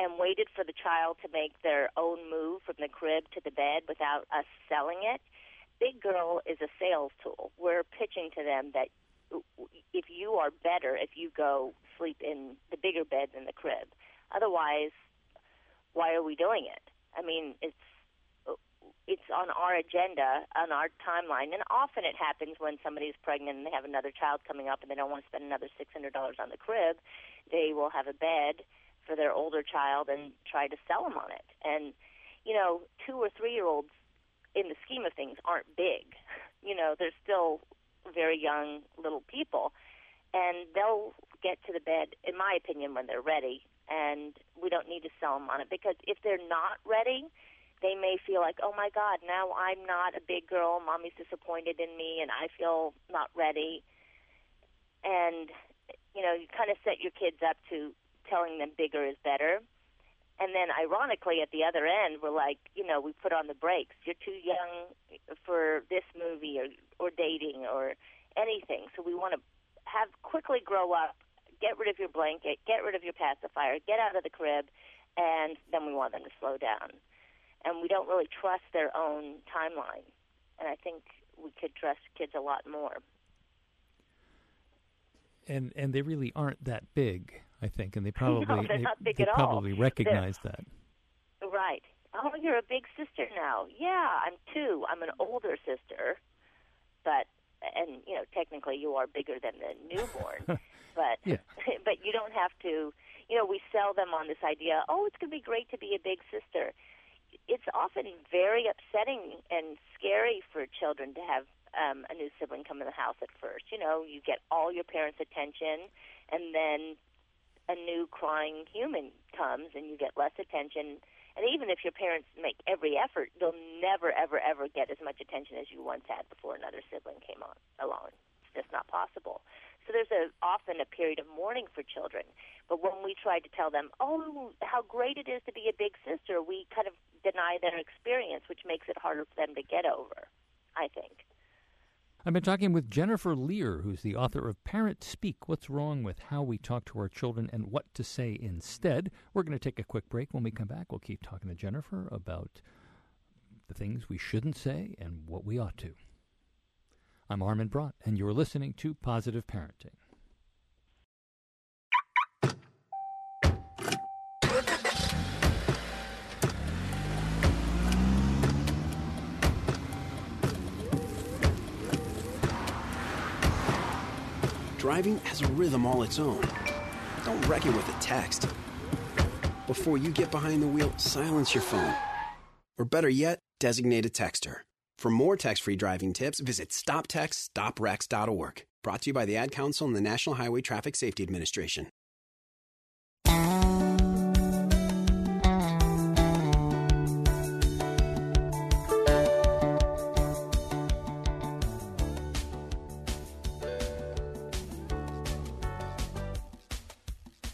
S9: and waited for the child to make their own move from the crib to the bed without us selling it, big girl is a sales tool. We're pitching to them that if you are better if you go sleep in the bigger bed than the crib. Otherwise, why are we doing it? I mean, it's it's on our agenda, on our timeline, and often it happens when somebody's pregnant and they have another child coming up and they don't want to spend another six hundred dollars on the crib. They will have a bed for their older child and try to sell them on it. And you know, two or three year olds, in the scheme of things, aren't big. You know, they're still very young little people, and they'll get to the bed, in my opinion, when they're ready. And we don't need to sell them on it because if they're not ready, they may feel like, oh my God, now I'm not a big girl. Mommy's disappointed in me, and I feel not ready. And you know, you kind of set your kids up to telling them bigger is better. And then, ironically, at the other end, we're like, you know, we put on the brakes. You're too young for this movie or or dating or anything. So we want to have quickly grow up, get rid of your blanket, get rid of your pacifier, get out of the crib, and then we want them to slow down and we don't really trust their own timeline. And I think we could trust kids a lot more.
S2: And and they really aren't that big, I think, and they probably
S9: no, they're
S2: they,
S9: not big
S2: they
S9: at
S2: probably
S9: all.
S2: recognize
S9: they're,
S2: that.
S9: Right. Oh, you're a big sister now. Yeah, I'm two. I'm an older sister, but and you know technically you are bigger than the newborn, but
S2: yeah.
S9: but you don't have to. You know, we sell them on this idea. Oh, it's going to be great to be a big sister it's often very upsetting and scary for children to have um, a new sibling come in the house at first. You know, you get all your parents' attention, and then a new crying human comes, and you get less attention. And even if your parents make every effort, they'll never, ever, ever get as much attention as you once had before another sibling came on along. It's just not possible. So there's a, often a period of mourning for children. But when we try to tell them, oh, how great it is to be a big sister, we kind of deny their experience, which makes it harder for them to get over, I think.
S2: I've been talking with Jennifer Lehr, who's the author of Parent Speak What's Wrong with How We Talk to Our Children and What to Say Instead. We're going to take a quick break. When we come back, we'll keep talking to Jennifer about the things we shouldn't say and what we ought to. I'm Armin Brott, and you're listening to Positive Parenting.
S10: Driving has a rhythm all its own. Don't wreck it with a text. Before you get behind the wheel, silence your phone. Or better yet, designate a texter. For more tax-free driving tips, visit stoptextsstopwrecks.org. Brought to you by the Ad Council and the National Highway Traffic Safety Administration.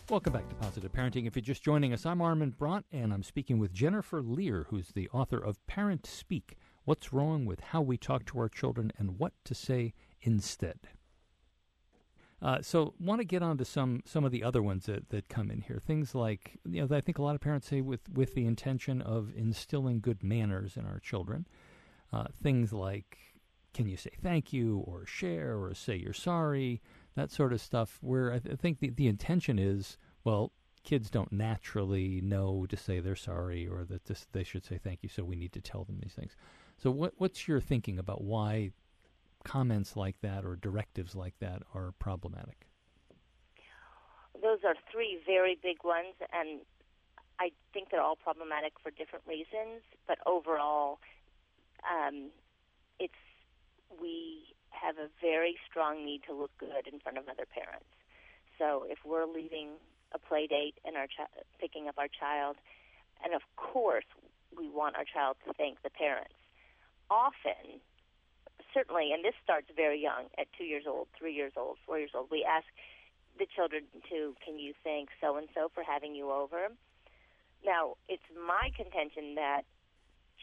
S2: Welcome back to Positive Parenting. If you're just joining us, I'm Armin Brott, and I'm speaking with Jennifer Lehr, who's the author of Parent Speak What's Wrong with How We Talk to Our Children and What to Say Instead. Uh, so, want to get on to some, some of the other ones that, that come in here. Things like, you know, I think a lot of parents say with, with the intention of instilling good manners in our children. Uh, things like, can you say thank you or share or say you're sorry? that sort of stuff. Where I, th- I think the the intention is well, kids don't naturally know to say they're sorry or that this, they should say thank you, so we need to tell them these things. So, what what's your thinking about why comments like that or directives like that are problematic?
S9: Those are three very big ones, and I think they're all problematic for different reasons. But overall, um, it's we have a very strong need to look good in front of other parents. So if we're leaving a play date and our picking up our child, and of course we want our child to thank the parents. Often, certainly, and this starts very young, at two years old, three years old, four years old, we ask the children to, can you thank so and so for having you over? Now, it's my contention that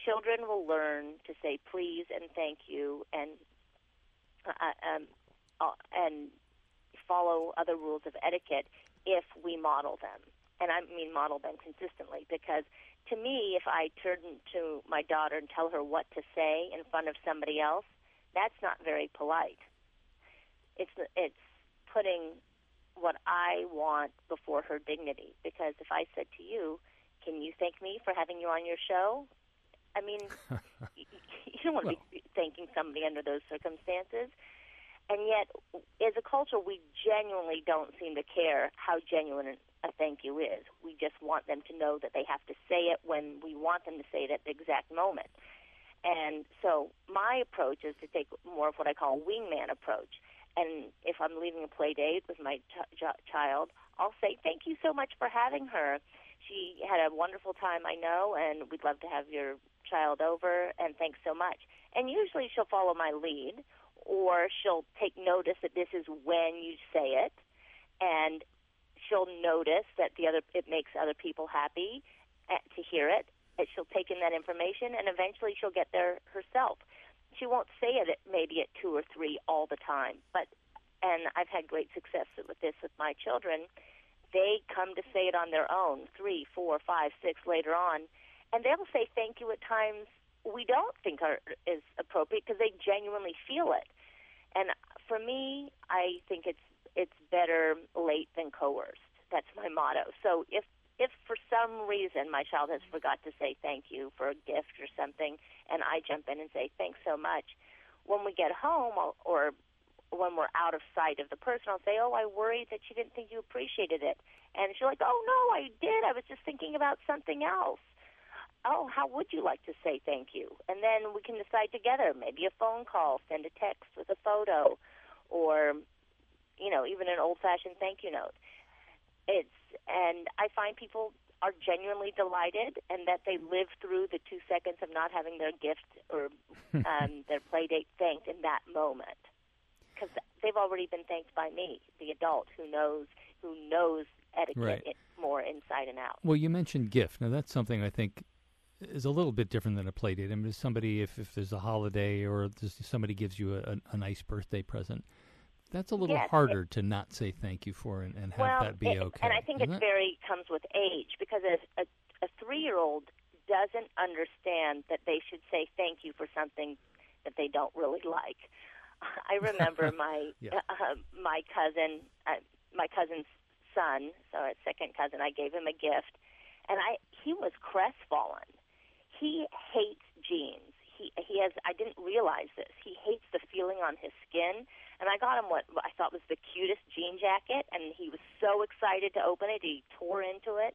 S9: children will learn to say please and thank you and uh, um, uh, and follow other rules of etiquette if we model them. And I mean model them consistently because to me, if I turn to my daughter and tell her what to say in front of somebody else, that's not very polite. It's it's putting what I want before her dignity. Because if I said to you, "Can you thank me for having you on your show?" I mean, you, you don't want to well. be thanking somebody under those circumstances. And yet, as a culture, we genuinely don't seem to care how genuine a thank you is. We just want them to know that they have to say it when we want them to say it at the exact moment. And so my approach is to take more of what I call a wingman approach. And if I'm leaving a play date with my ch- ch- child, I'll say, thank you so much for having her. She had a wonderful time, I know, and we'd love to have your child over, and thanks so much. And usually she'll follow my lead, or she'll take notice that this is when you say it, and she'll notice that the other it makes other people happy eh, to hear it. And she'll take in that information, and eventually she'll get there herself. She won't say it maybe at two or three all the time, but and I've had great success with this with my children. They come to say it on their own, three, four, five, six later on, and they'll say thank you at times we don't think are, is appropriate because they genuinely feel it. And for me, I think it's it's better late than coerced. That's my motto. So if if for some reason my child has forgot to say thank you for a gift or something, and I jump in and say thanks so much, when we get home or, when we're out of sight of the person, I'll say, "Oh, I worried that you didn't think you appreciated it," and she's like, "Oh no, I did. I was just thinking about something else." oh, how would you like to say thank you? And then we can decide together, maybe a phone call, send a text with a photo, or, you know, even an old fashioned thank you note. It's, and I find people are genuinely delighted and that they live through the two seconds of not having their gift or um, their play date thanked in that moment. Because they've already been thanked by me, the adult who knows who knows etiquette right. more inside and out.
S2: Well, you mentioned gift. Now that's something I think is a little bit different than a play date. I mean, somebody if, if there's a holiday or somebody gives you a, a, nice birthday present, that's a little
S9: yes,
S2: harder
S9: it,
S2: to not say thank you for and, and have
S9: well,
S2: that be
S9: it,
S2: okay.
S9: And I think it,
S2: it
S9: very comes with age because a, a, a three year old doesn't understand that they should say thank you for something that they don't really like. I remember my
S2: yeah.
S9: uh, my cousin, uh, my cousin's son, so a second cousin. I gave him a gift, and I he was crestfallen he hates jeans. He he has I didn't realize this. He hates the feeling on his skin. And I got him what I thought was the cutest jean jacket and he was so excited to open it. He tore into it.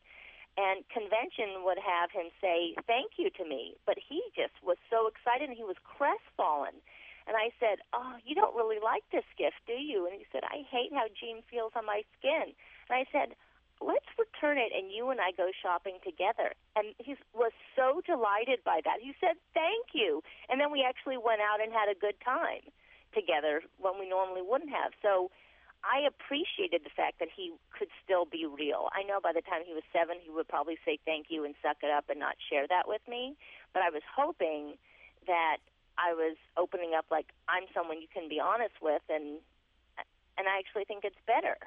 S9: And convention would have him say thank you to me, but he just was so excited and he was crestfallen. And I said, "Oh, you don't really like this gift, do you?" And he said, "I hate how jean feels on my skin." And I said, let's return it and you and I go shopping together. And he was so delighted by that. He said, thank you. And then we actually went out and had a good time together when we normally wouldn't have. So I appreciated the fact that he could still be real. I know by the time he was seven, he would probably say thank you and suck it up and not share that with me. But I was hoping that I was opening up like I'm someone you can be honest with and and I actually think it's better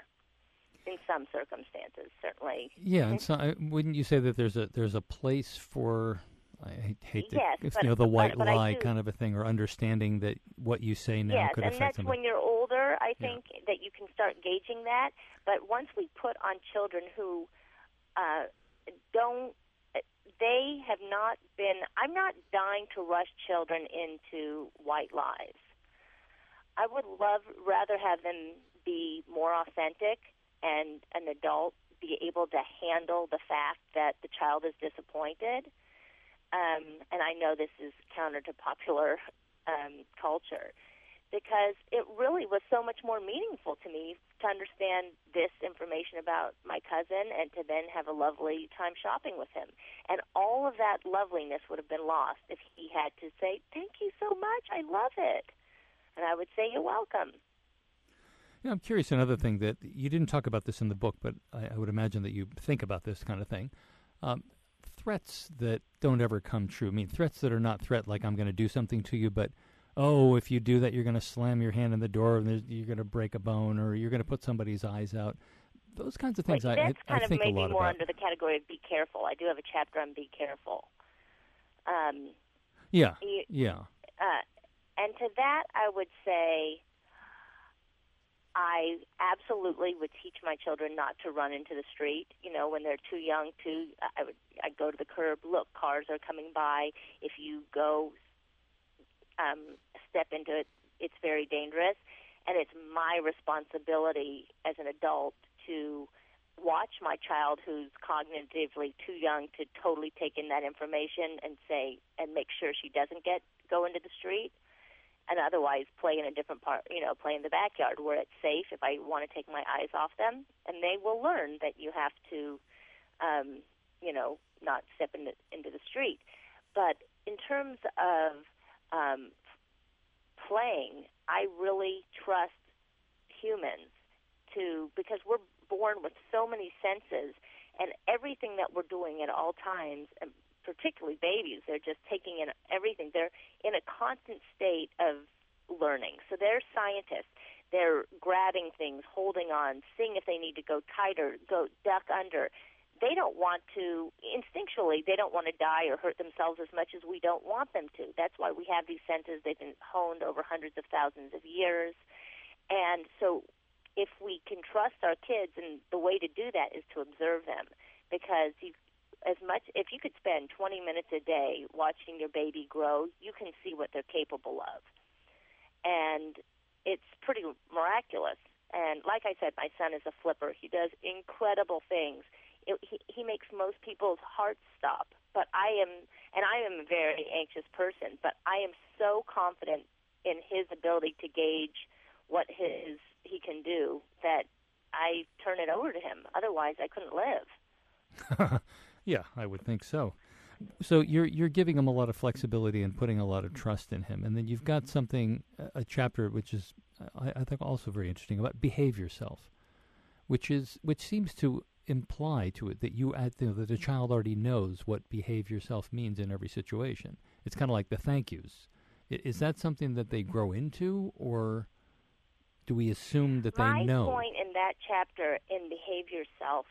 S9: in some circumstances, certainly.
S2: Yeah, and so I, wouldn't you say that there's a there's a place for I hate, the,
S9: yes,
S2: if,
S9: but,
S2: you know the white
S9: but, but
S2: lie kind of a thing, or understanding that what you say now
S9: yes,
S2: could
S9: and
S2: affect
S9: that's
S2: somebody.
S9: when you're older. I think yeah. that you can start gauging that. But once we put on children who uh, don't, they have not been. I'm not dying to rush children into white lies. I would love rather have them be more authentic and an adult be able to handle the fact that the child is disappointed. Um, and I know this is counter to popular um, culture because it really was so much more meaningful to me to understand this information about my cousin and to then have a lovely time shopping with him. And all of that loveliness would have been lost if he had to say, Thank you so much, I love it. And I would say, You're welcome.
S2: Yeah, I'm curious. Another thing that you didn't talk about this in the book, but I, I would imagine that you think about this kind of thing. Um, threats that don't ever come true. I mean, threats that are not threat like I'm going to do something to you, but oh, if you do that, you're going to slam your hand in the door and you're going to break a bone or you're going to put somebody's eyes out. Those kinds of things
S9: like,
S2: I,
S9: that's
S2: I,
S9: kind
S2: I
S9: of
S2: think
S9: maybe more
S2: about.
S9: under the category of be careful. I do have a chapter on be careful. Um,
S2: yeah,
S9: you,
S2: yeah.
S9: Uh, and to that, I would say I absolutely would teach my children not to run into the street. You know, when they're too young to, I would I go to the curb. Look, cars are coming by. If you go um, step into it, it's very dangerous, and it's my responsibility as an adult to watch my child who's cognitively too young to totally take in that information and say and make sure she doesn't get go into the street and otherwise play in a different part, you know, play in the backyard where it's safe if I want to take my eyes off them. And they will learn that you have to, um, you know, not step into, into the street. But in terms of um, playing, I really trust humans to, because we're born with so many senses and everything that we're doing at all times, and particularly babies, they're just taking in everything. They're in a constant state of learning. So they're scientists. They're grabbing things, holding on, seeing if they need to go tighter, go duck under. They don't want to, instinctually, they don't want to die or hurt themselves as much as we don't want them to. That's why we have these senses. They've been honed over hundreds of thousands of years. And so if we can trust our kids, and the way to do that is to observe them because you as much if you could spend 20 minutes a day watching your baby grow, you can see what they're capable of. And it's pretty miraculous. And like I said, my son is a flipper. He does incredible things. It, he he makes most people's hearts stop. But I am, and I am a very anxious person. But I am so confident in his ability to gauge what his he can do that I turn it over to him. Otherwise, I couldn't live.
S2: Yeah, I would think so. So you're you're giving him a lot of flexibility and putting a lot of trust in him, and then you've got something a chapter which is I, I think also very interesting about behave yourself, which is which seems to imply to it that you, you know, that the child already knows what behave yourself means in every situation. It's kind of like the thank yous. Is that something that they grow into, or do we assume that they
S9: My
S2: know?
S9: My point in that chapter in behave yourself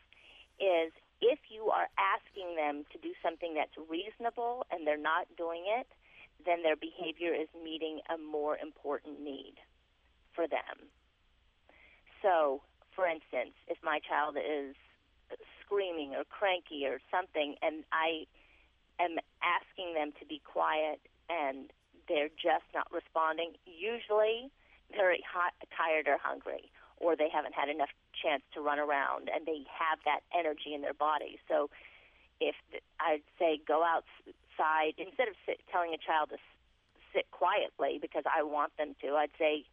S9: is if you are asking them to do something that's reasonable and they're not doing it, then their behavior is meeting a more important need for them. So, for instance, if my child is screaming or cranky or something, and I am asking them to be quiet and they're just not responding, usually they're hot, tired or hungry, or they haven't had enough chance to run around and they have that energy in their body. So if I'd say go outside instead of sit, telling a child to sit quietly because I want them to, I'd say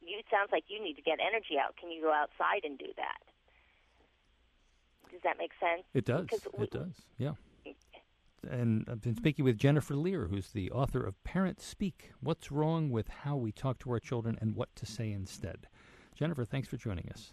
S9: you it sounds like you need to get energy out. Can you go outside and do that? Does that make sense?
S2: It does.
S9: We,
S2: it does. Yeah. Mm. And I've been speaking with Jennifer Lehr, who's the author of Parent Speak What's Wrong with How We Talk to Our Children and What to Say Instead. Jennifer, thanks for joining us.